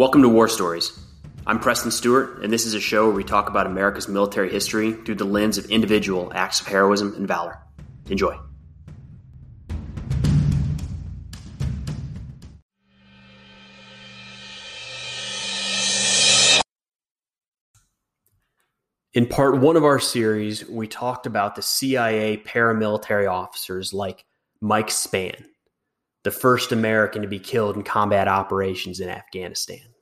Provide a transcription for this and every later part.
Welcome to War Stories. I'm Preston Stewart, and this is a show where we talk about America's military history through the lens of individual acts of heroism and valor. Enjoy. In part one of our series, we talked about the CIA paramilitary officers like Mike Spann, the first American to be killed in combat operations in Afghanistan,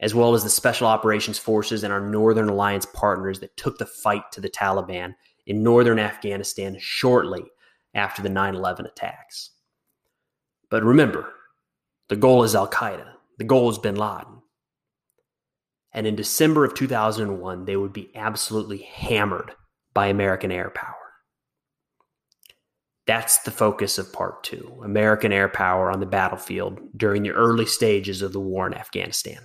as well as the Special Operations Forces and our Northern Alliance partners that took the fight to the Taliban in northern Afghanistan shortly after the 9 11 attacks. But remember, the goal is Al Qaeda, the goal is bin Laden. And in December of 2001, they would be absolutely hammered by American air power. That's the focus of part two American air power on the battlefield during the early stages of the war in Afghanistan.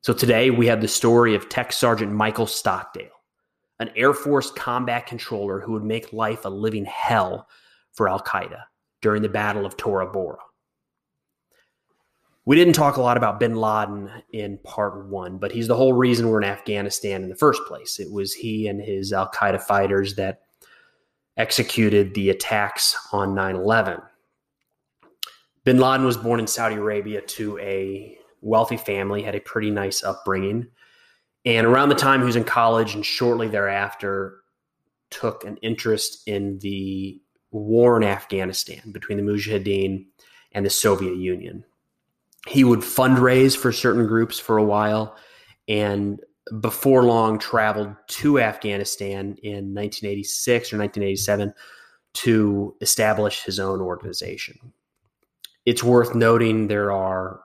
So today we have the story of Tech Sergeant Michael Stockdale, an Air Force combat controller who would make life a living hell for Al Qaeda during the Battle of Tora Bora. We didn't talk a lot about bin Laden in part one, but he's the whole reason we're in Afghanistan in the first place. It was he and his Al Qaeda fighters that executed the attacks on 9 11. Bin Laden was born in Saudi Arabia to a wealthy family, had a pretty nice upbringing. And around the time he was in college and shortly thereafter, took an interest in the war in Afghanistan between the Mujahideen and the Soviet Union. He would fundraise for certain groups for a while and before long traveled to Afghanistan in 1986 or 1987 to establish his own organization. It's worth noting there are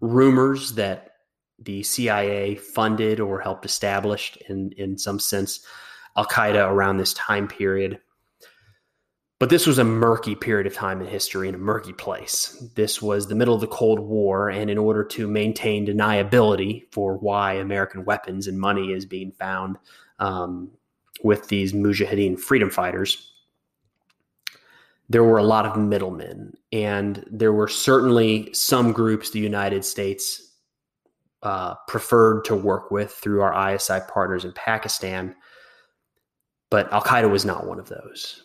rumors that the CIA funded or helped establish, in, in some sense, Al Qaeda around this time period. But this was a murky period of time in history in a murky place. This was the middle of the Cold War, and in order to maintain deniability for why American weapons and money is being found um, with these Mujahideen freedom fighters, there were a lot of middlemen, and there were certainly some groups the United States uh, preferred to work with through our ISI partners in Pakistan, but Al Qaeda was not one of those.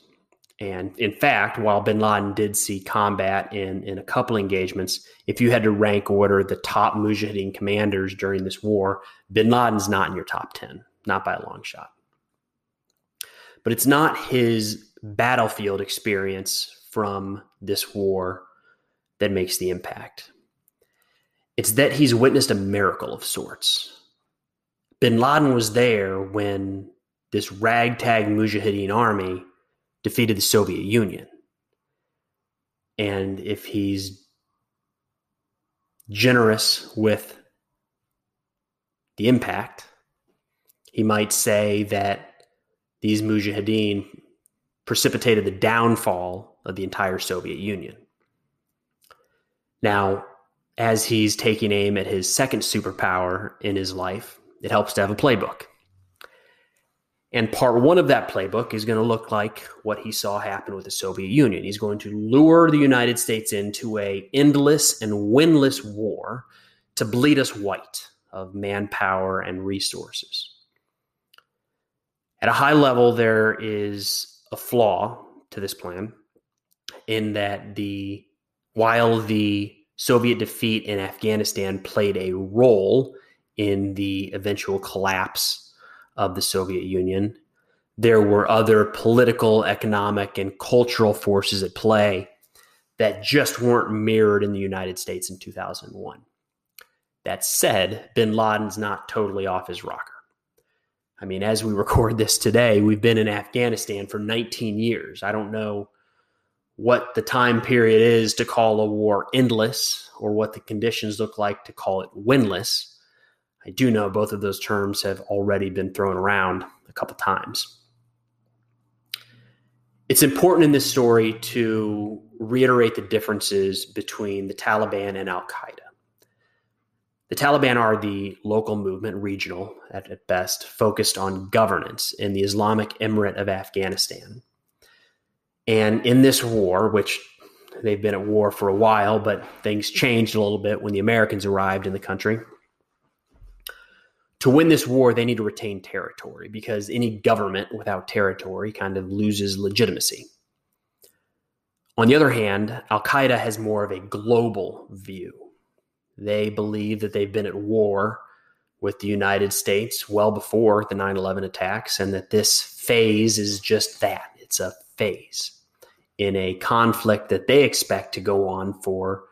And in fact, while bin Laden did see combat in, in a couple engagements, if you had to rank order the top Mujahideen commanders during this war, bin Laden's not in your top 10, not by a long shot. But it's not his battlefield experience from this war that makes the impact. It's that he's witnessed a miracle of sorts. Bin Laden was there when this ragtag Mujahideen army defeated the Soviet Union. And if he's generous with the impact, he might say that these mujahideen precipitated the downfall of the entire Soviet Union. Now, as he's taking aim at his second superpower in his life, it helps to have a playbook. And part one of that playbook is going to look like what he saw happen with the Soviet Union. He's going to lure the United States into a endless and winless war to bleed us white of manpower and resources. At a high level, there is a flaw to this plan in that the while the Soviet defeat in Afghanistan played a role in the eventual collapse of the Soviet Union. There were other political, economic, and cultural forces at play that just weren't mirrored in the United States in 2001. That said, bin Laden's not totally off his rocker. I mean, as we record this today, we've been in Afghanistan for 19 years. I don't know what the time period is to call a war endless or what the conditions look like to call it winless. I do know both of those terms have already been thrown around a couple times. It's important in this story to reiterate the differences between the Taliban and Al Qaeda. The Taliban are the local movement, regional at, best, focused on governance in the Islamic Emirate of Afghanistan. And in this war, which They've been at war for a while, but things changed a little bit when the Americans arrived in the country. To win this war, they need to retain territory because any government without territory kind of loses legitimacy. On the other hand, Al Qaeda has more of a global view. They believe that they've been at war with the United States well before the 9 11 attacks, and that this phase is just that it's a phase in a conflict that they expect to go on for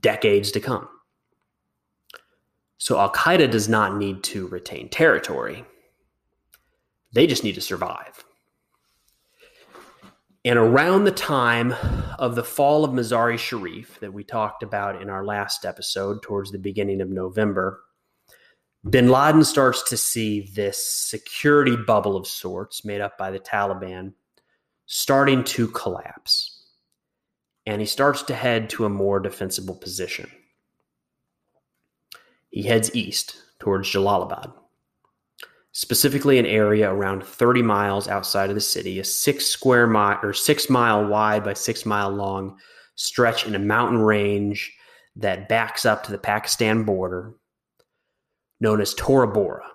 decades to come. So Al Qaeda does not need to retain territory, they just need to survive. And around the time of the fall of Mazar-e Sharif that we talked about in our last episode, towards the beginning of November, bin Laden starts to see this security bubble of sorts made up by the Taliban starting to collapse. And he starts to head to a more defensible position. He heads east towards Jalalabad, specifically an area around 30 miles outside of the city, a six square mile or six mile wide by six mile long stretch in a mountain range that backs up to the Pakistan border, known as Tora Bora.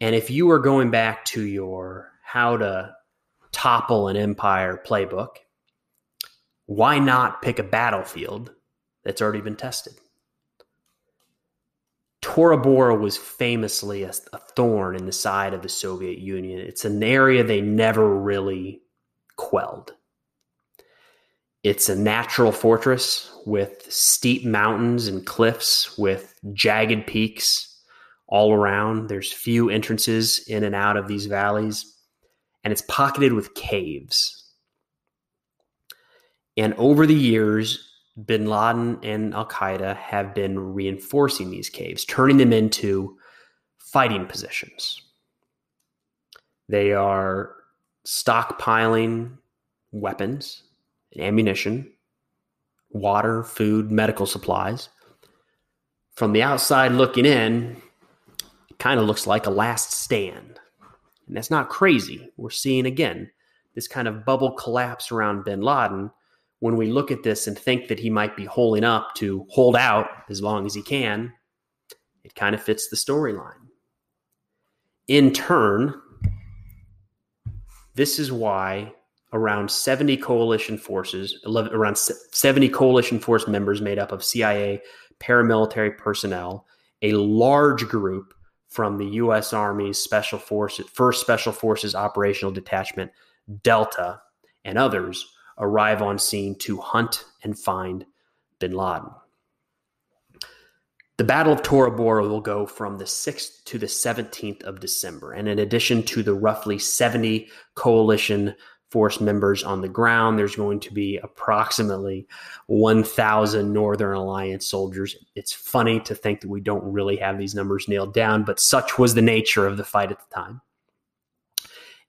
And if you are going back to your how to topple an empire playbook, why not pick a battlefield that's already been tested? Tora Bora was famously a, a, thorn in the side of the Soviet Union. It's an area they never really quelled. It's a natural fortress with steep mountains and cliffs with jagged peaks all around. There's few entrances in and out of these valleys, and it's pocketed with caves. And over the years, bin Laden and Al Qaeda have been reinforcing these caves, turning them into fighting positions. They are stockpiling weapons and ammunition, water, food, medical supplies. From the outside looking in, it kind of looks like a last stand. And that's not crazy. We're seeing again this kind of bubble collapse around bin Laden when we look at this and think that he might be holding up to hold out as long as he can, it kind of fits the storyline. In turn, this is why around 70 coalition forces, 11, around 70 coalition force members made up of CIA paramilitary personnel, a large group from the U.S. Army's Special Forces, First Special Forces Operational Detachment, Delta, and others arrive on scene to hunt and find bin Laden. The Battle of Tora Bora will go from the 6th to the 17th of December. And in addition to the roughly 70 coalition force members on the ground, there's going to be approximately 1,000 Northern Alliance soldiers. It's funny to think that we don't really have these numbers nailed down, but such was the nature of the fight at the time.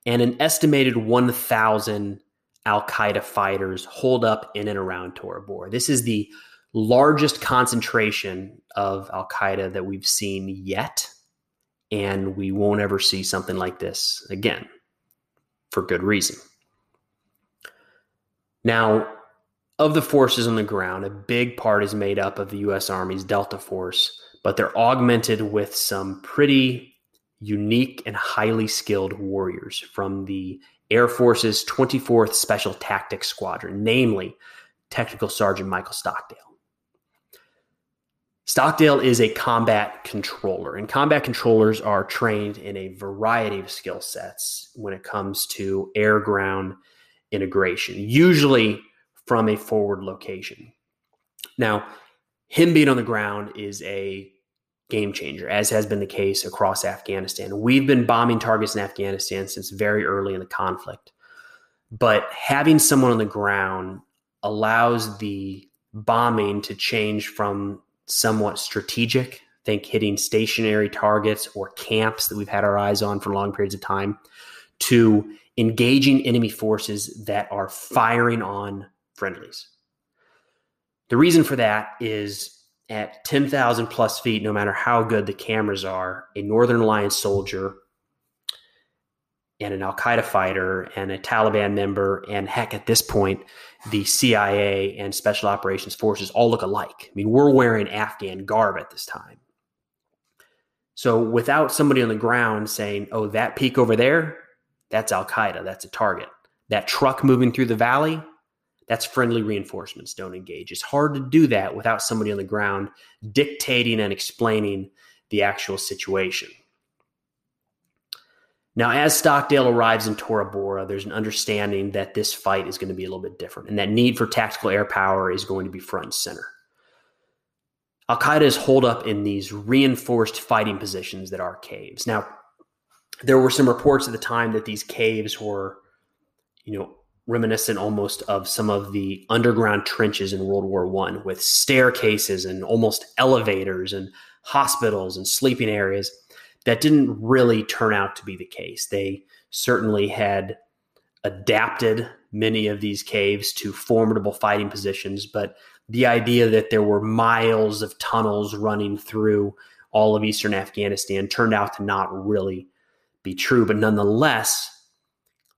And an estimated 1,000 Al Qaeda fighters hold up in and around Tora Bora. This is the largest concentration of Al Qaeda that we've seen yet. And we won't ever see something like this again for good reason. Now, of the forces on the ground, a big part is made up of the U.S. Army's Delta Force, but they're augmented with some pretty unique and highly skilled warriors from the Air Force's 24th Special Tactics Squadron, namely Technical Sergeant Michael Stockdale. Stockdale is a combat controller, and combat controllers are trained in a variety of skill sets when it comes to air ground integration, usually from a forward location. Now, him being on the ground is a game changer, as has been the case across Afghanistan. We've been bombing targets in Afghanistan since very early in the conflict. But having someone on the ground allows the bombing to change from somewhat strategic, think hitting stationary targets or camps that we've had our eyes on for long periods of time, to engaging enemy forces that are firing on friendlies. The reason for that is at 10,000 plus feet, no matter how good the cameras are, a Northern Alliance soldier and an Al Qaeda fighter and a Taliban member, and heck, at this point, the CIA and Special Operations Forces all look alike. I mean, we're wearing Afghan garb at this time. So without somebody on the ground saying, oh, that peak over there, that's Al Qaeda, that's a target. That truck moving through the valley, that's friendly reinforcements, don't engage. It's hard to do that without somebody on the ground dictating and explaining the actual situation. Now, as Stockdale arrives in Tora Bora, there's an understanding that this fight is going to be a little bit different and that need for tactical air power is going to be front and center. Al Qaeda is holed up in these reinforced fighting positions that are caves. Now, there were some reports at the time that these caves were, you know, reminiscent almost of some of the underground trenches in World War One, with staircases and almost elevators and hospitals and sleeping areas. That didn't really turn out to be the case. They certainly had adapted many of these caves to formidable fighting positions, but the idea that there were miles of tunnels running through all of eastern Afghanistan turned out to not really be true. But nonetheless,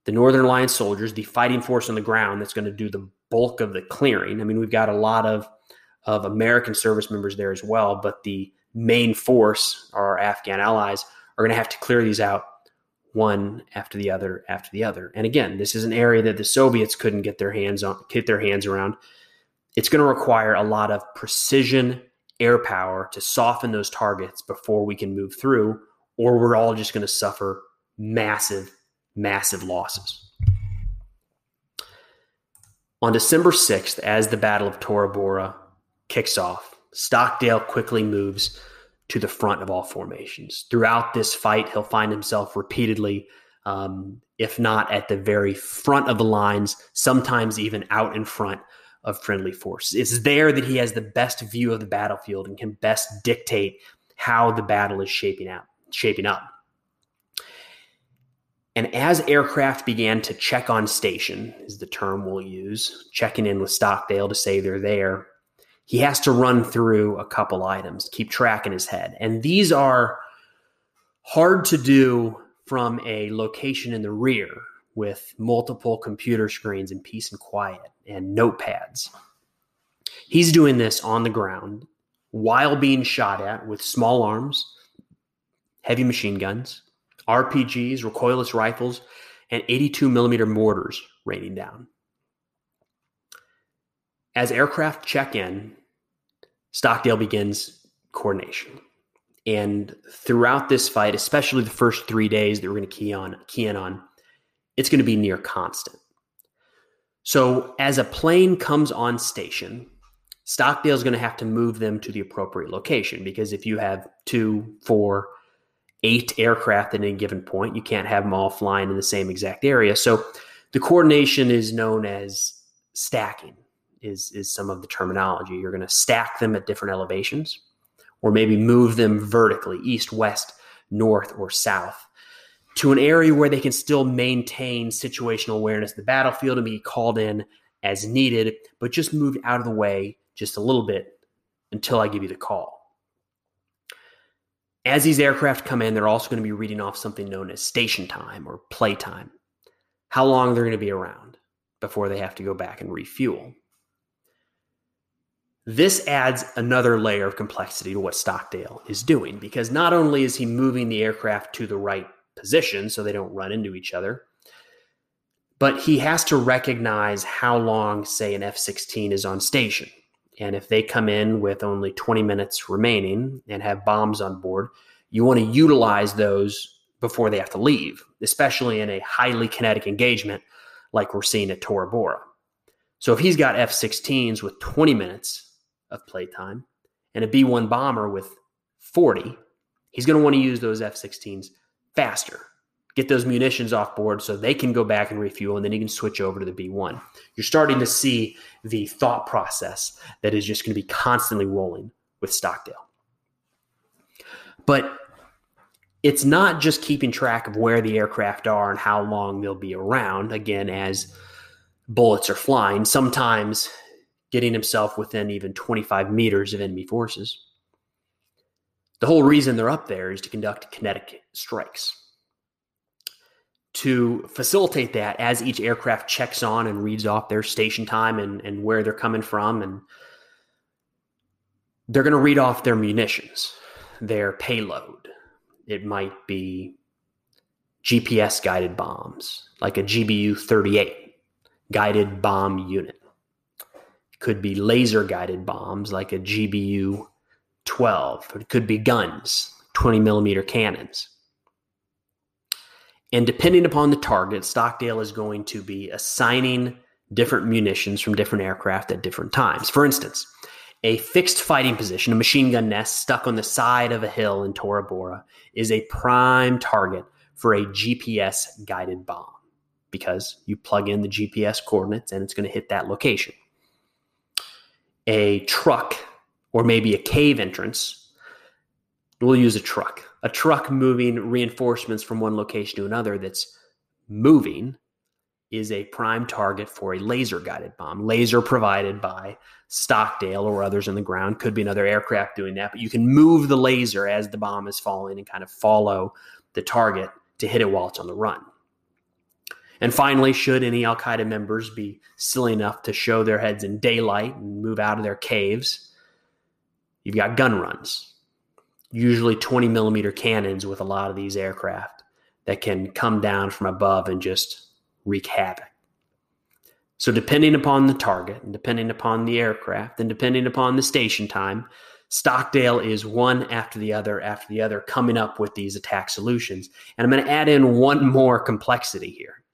the Northern Alliance soldiers, the fighting force on the ground that's going to do the bulk of the clearing. I mean, we've got a lot of, of American service members there as well, but the main force, our Afghan allies, are going to have to clear these out one after the other after the other. And again, this is an area that the Soviets couldn't get their hands on, get their hands around it's going to require a lot of precision air power to soften those targets before we can move through, or we're all just going to suffer massive, massive losses. On December 6th, as the Battle of Tora Bora kicks off, Stockdale quickly moves to the front of all formations. Throughout this fight, he'll find himself repeatedly, um, if not at the very front of the lines, sometimes even out in front of friendly forces. It's there that he has the best view of the battlefield and can best dictate how the battle is shaping out, shaping up. And as aircraft began to check on station, is the term we'll use, checking in with Stockdale to say they're there, he has to run through a couple items, keep track in his head. And these are hard to do from a location in the rear with multiple computer screens and peace and quiet and notepads. He's doing this on the ground while being shot at with small arms, heavy machine guns, RPGs, recoilless rifles, and 82 millimeter mortars raining down. As aircraft check in, Stockdale begins coordination. And throughout this fight, especially the first three days that we're going to key on, key in on, it's going to be near constant. So as a plane comes on station, Stockdale is going to have to move them to the appropriate location because if you have two, four, eight aircraft at any given point, you can't have them all flying in the same exact area. So the coordination is known as stacking is is some of the terminology. You're going to stack them at different elevations or maybe move them vertically, east, west, north, or south to an area where they can still maintain situational awareness of the battlefield and be called in as needed, but just move out of the way just a little bit until I give you the call. As these aircraft come in, they're also going to be reading off something known as station time or play time, how long they're going to be around before they have to go back and refuel. This adds another layer of complexity to what Stockdale is doing because not only is he moving the aircraft to the right position so they don't run into each other. But he has to recognize how long, say, an F 16 is on station. And if they come in with only 20 minutes remaining and have bombs on board, you want to utilize those before they have to leave, especially in a highly kinetic engagement like we're seeing at Tora Bora. So if he's got F 16s with 20 minutes of playtime and a B 1 bomber with 40, he's going to want to use those F 16s faster. Get those munitions off board so they can go back and refuel, and then you can switch over to the B1. You're starting to see the thought process that is just going to be constantly rolling with Stockdale. But it's not just keeping track of where the aircraft are and how long they'll be around. Again, as bullets are flying, sometimes getting himself within even 25 meters of enemy forces. The whole reason they're up there is to conduct kinetic strikes. To facilitate that as each aircraft checks on and reads off their station time and, and where they're coming from. And they're going to read off their munitions, their payload. It might be GPS guided bombs, like a GBU 38 guided bomb unit. It could be laser guided bombs, like a GBU 12. It could be guns, 20 millimeter cannons. And depending upon the target, Stockdale is going to be assigning different munitions from different aircraft at different times. For instance, a fixed fighting position, a machine gun nest stuck on the side of a hill in Tora Bora, is a prime target for a GPS guided bomb because you plug in the GPS coordinates and it's going to hit that location. A truck or maybe a cave entrance, we'll use a truck a truck moving reinforcements from one location to another that's moving is a prime target for a laser guided bomb. Laser provided by Stockdale or others in the ground. Could be another aircraft doing that, but you can move the laser as the bomb is falling and kind of follow the target to hit it while it's on the run. And finally, should any Al Qaeda members be silly enough to show their heads in daylight and move out of their caves, you've got gun runs usually 20 millimeter cannons with a lot of these aircraft that can come down from above and just wreak havoc. So, depending upon the target and depending upon the aircraft and depending upon the station time, Stockdale is one after the other after the other coming up with these attack solutions. And I'm going to add in one more complexity here.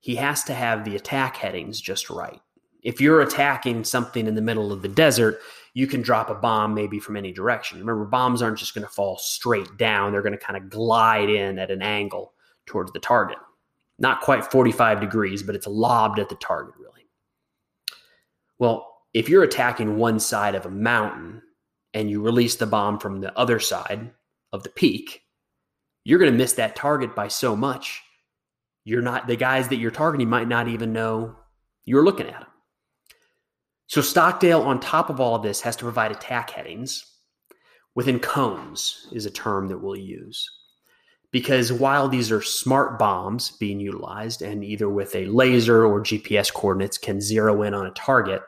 He has to have the attack headings just right. If you're attacking something in the middle of the desert, you can drop a bomb maybe from any direction. Remember, bombs aren't just going to fall straight down, they're going to kind of glide in at an angle towards the target. Not quite 45 degrees, but it's lobbed at the target, really. Well, if you're attacking one side of a mountain and you release the bomb from the other side of the peak, you're going to miss that target by so much. You're not the guys that you're targeting might not even know you're looking at them. So Stockdale, on top of all of this, has to provide attack headings within cones, is a term that we'll use. Because while these are smart bombs being utilized, and either with a laser or GPS coordinates can zero in on a target,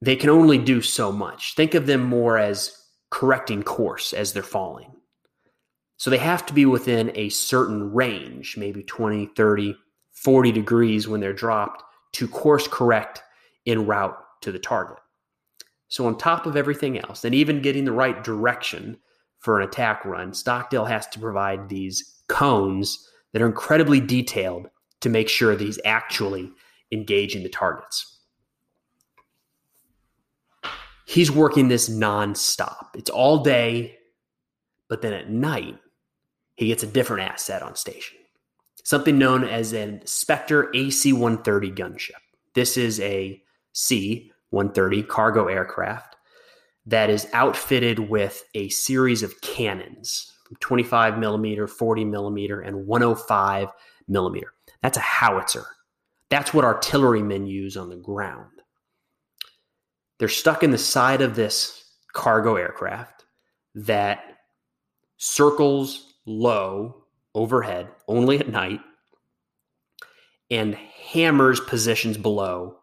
they can only do so much. Think of them more as correcting course as they're falling. So they have to be within a certain range, maybe 20, 30, 40 degrees when they're dropped, to course correct en route to the target. So, on top of everything else, and even getting the right direction for an attack run, Stockdale has to provide these cones that are incredibly detailed to make sure that he's actually engaging the targets. He's working this nonstop. It's all day, but then at night, he gets a different asset on station something known as an Spectre AC 130 gunship. This is a C 130 cargo aircraft that is outfitted with a series of cannons 25 millimeter, 40 millimeter, and 105 millimeter. That's a howitzer. That's what artillerymen use on the ground. They're stuck in the side of this cargo aircraft that circles low overhead only at night and hammers positions below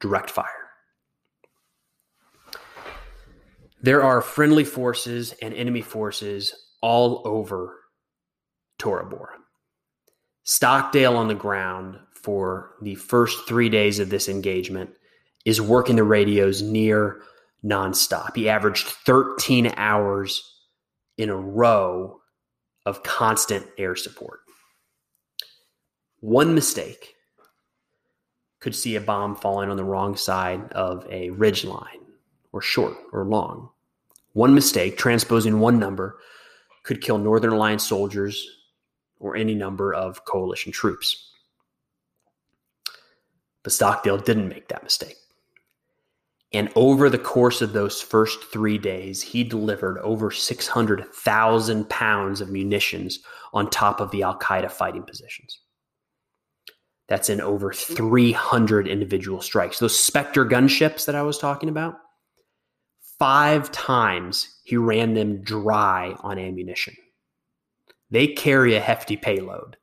direct fire. There are friendly forces and enemy forces all over Tora Bora. Stockdale on the ground for the first three days of this engagement is working the radios near nonstop. He averaged 13 hours in a row of constant air support. One mistake could see a bomb falling on the wrong side of a ridge line, or short or long. One mistake, transposing one number, could kill Northern Alliance soldiers or any number of coalition troops. But Stockdale didn't make that mistake. And over the course of those first three days, he delivered over 600,000 pounds of munitions on top of the Al Qaeda fighting positions. That's in over 300 individual strikes. Those Spectre gunships that I was talking about, five times he ran them dry on ammunition. they carry a hefty payload.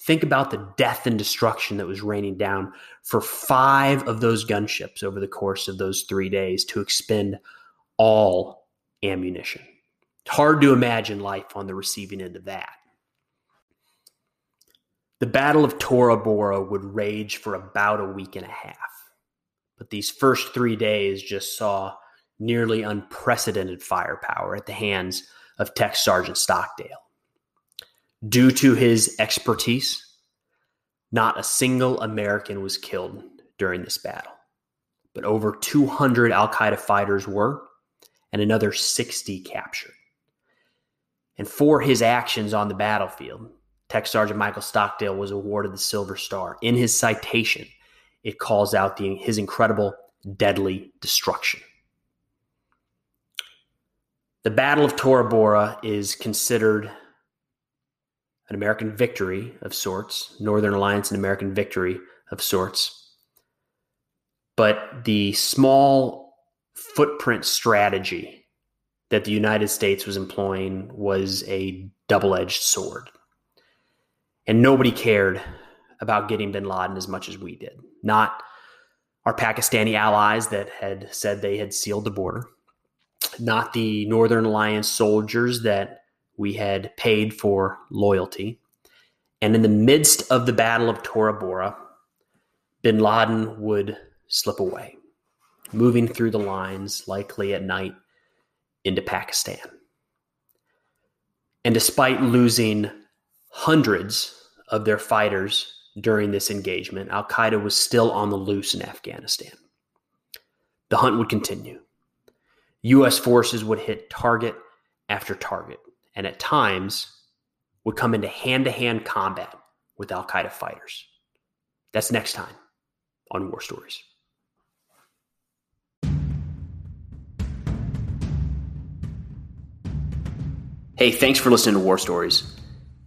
Think about the death and destruction that was raining down for five of those gunships over the course of those three days to expend all ammunition. It's Hard to imagine life on the receiving end of that. The Battle of Tora Bora would rage for about a week and a half. But these first three days just saw nearly unprecedented firepower at the hands of Tech Sergeant Stockdale. Due to his expertise, not a single American was killed during this battle, but over 200 Al Qaeda fighters were, and another 60 captured. And for his actions on the battlefield, Tech Sergeant Michael Stockdale was awarded the Silver Star. In his citation, it calls out the, his incredible deadly destruction. The Battle of Tora Bora is considered an American victory of sorts, Northern Alliance, an American victory of sorts. But the small footprint strategy that the United States was employing was a double edged sword. And nobody cared about getting bin Laden as much as we did. Not our Pakistani allies that had said they had sealed the border, not the Northern Alliance soldiers that we had paid for loyalty. And in the midst of the Battle of Tora Bora, bin Laden would slip away, moving through the lines, likely at night, into Pakistan. And despite losing hundreds of their fighters during this engagement, Al Qaeda was still on the loose in Afghanistan. The hunt would continue. U.S. forces would hit target after target, and at times would come into hand to hand combat with Al Qaeda fighters. That's next time on War Stories. Hey, thanks for listening to War Stories.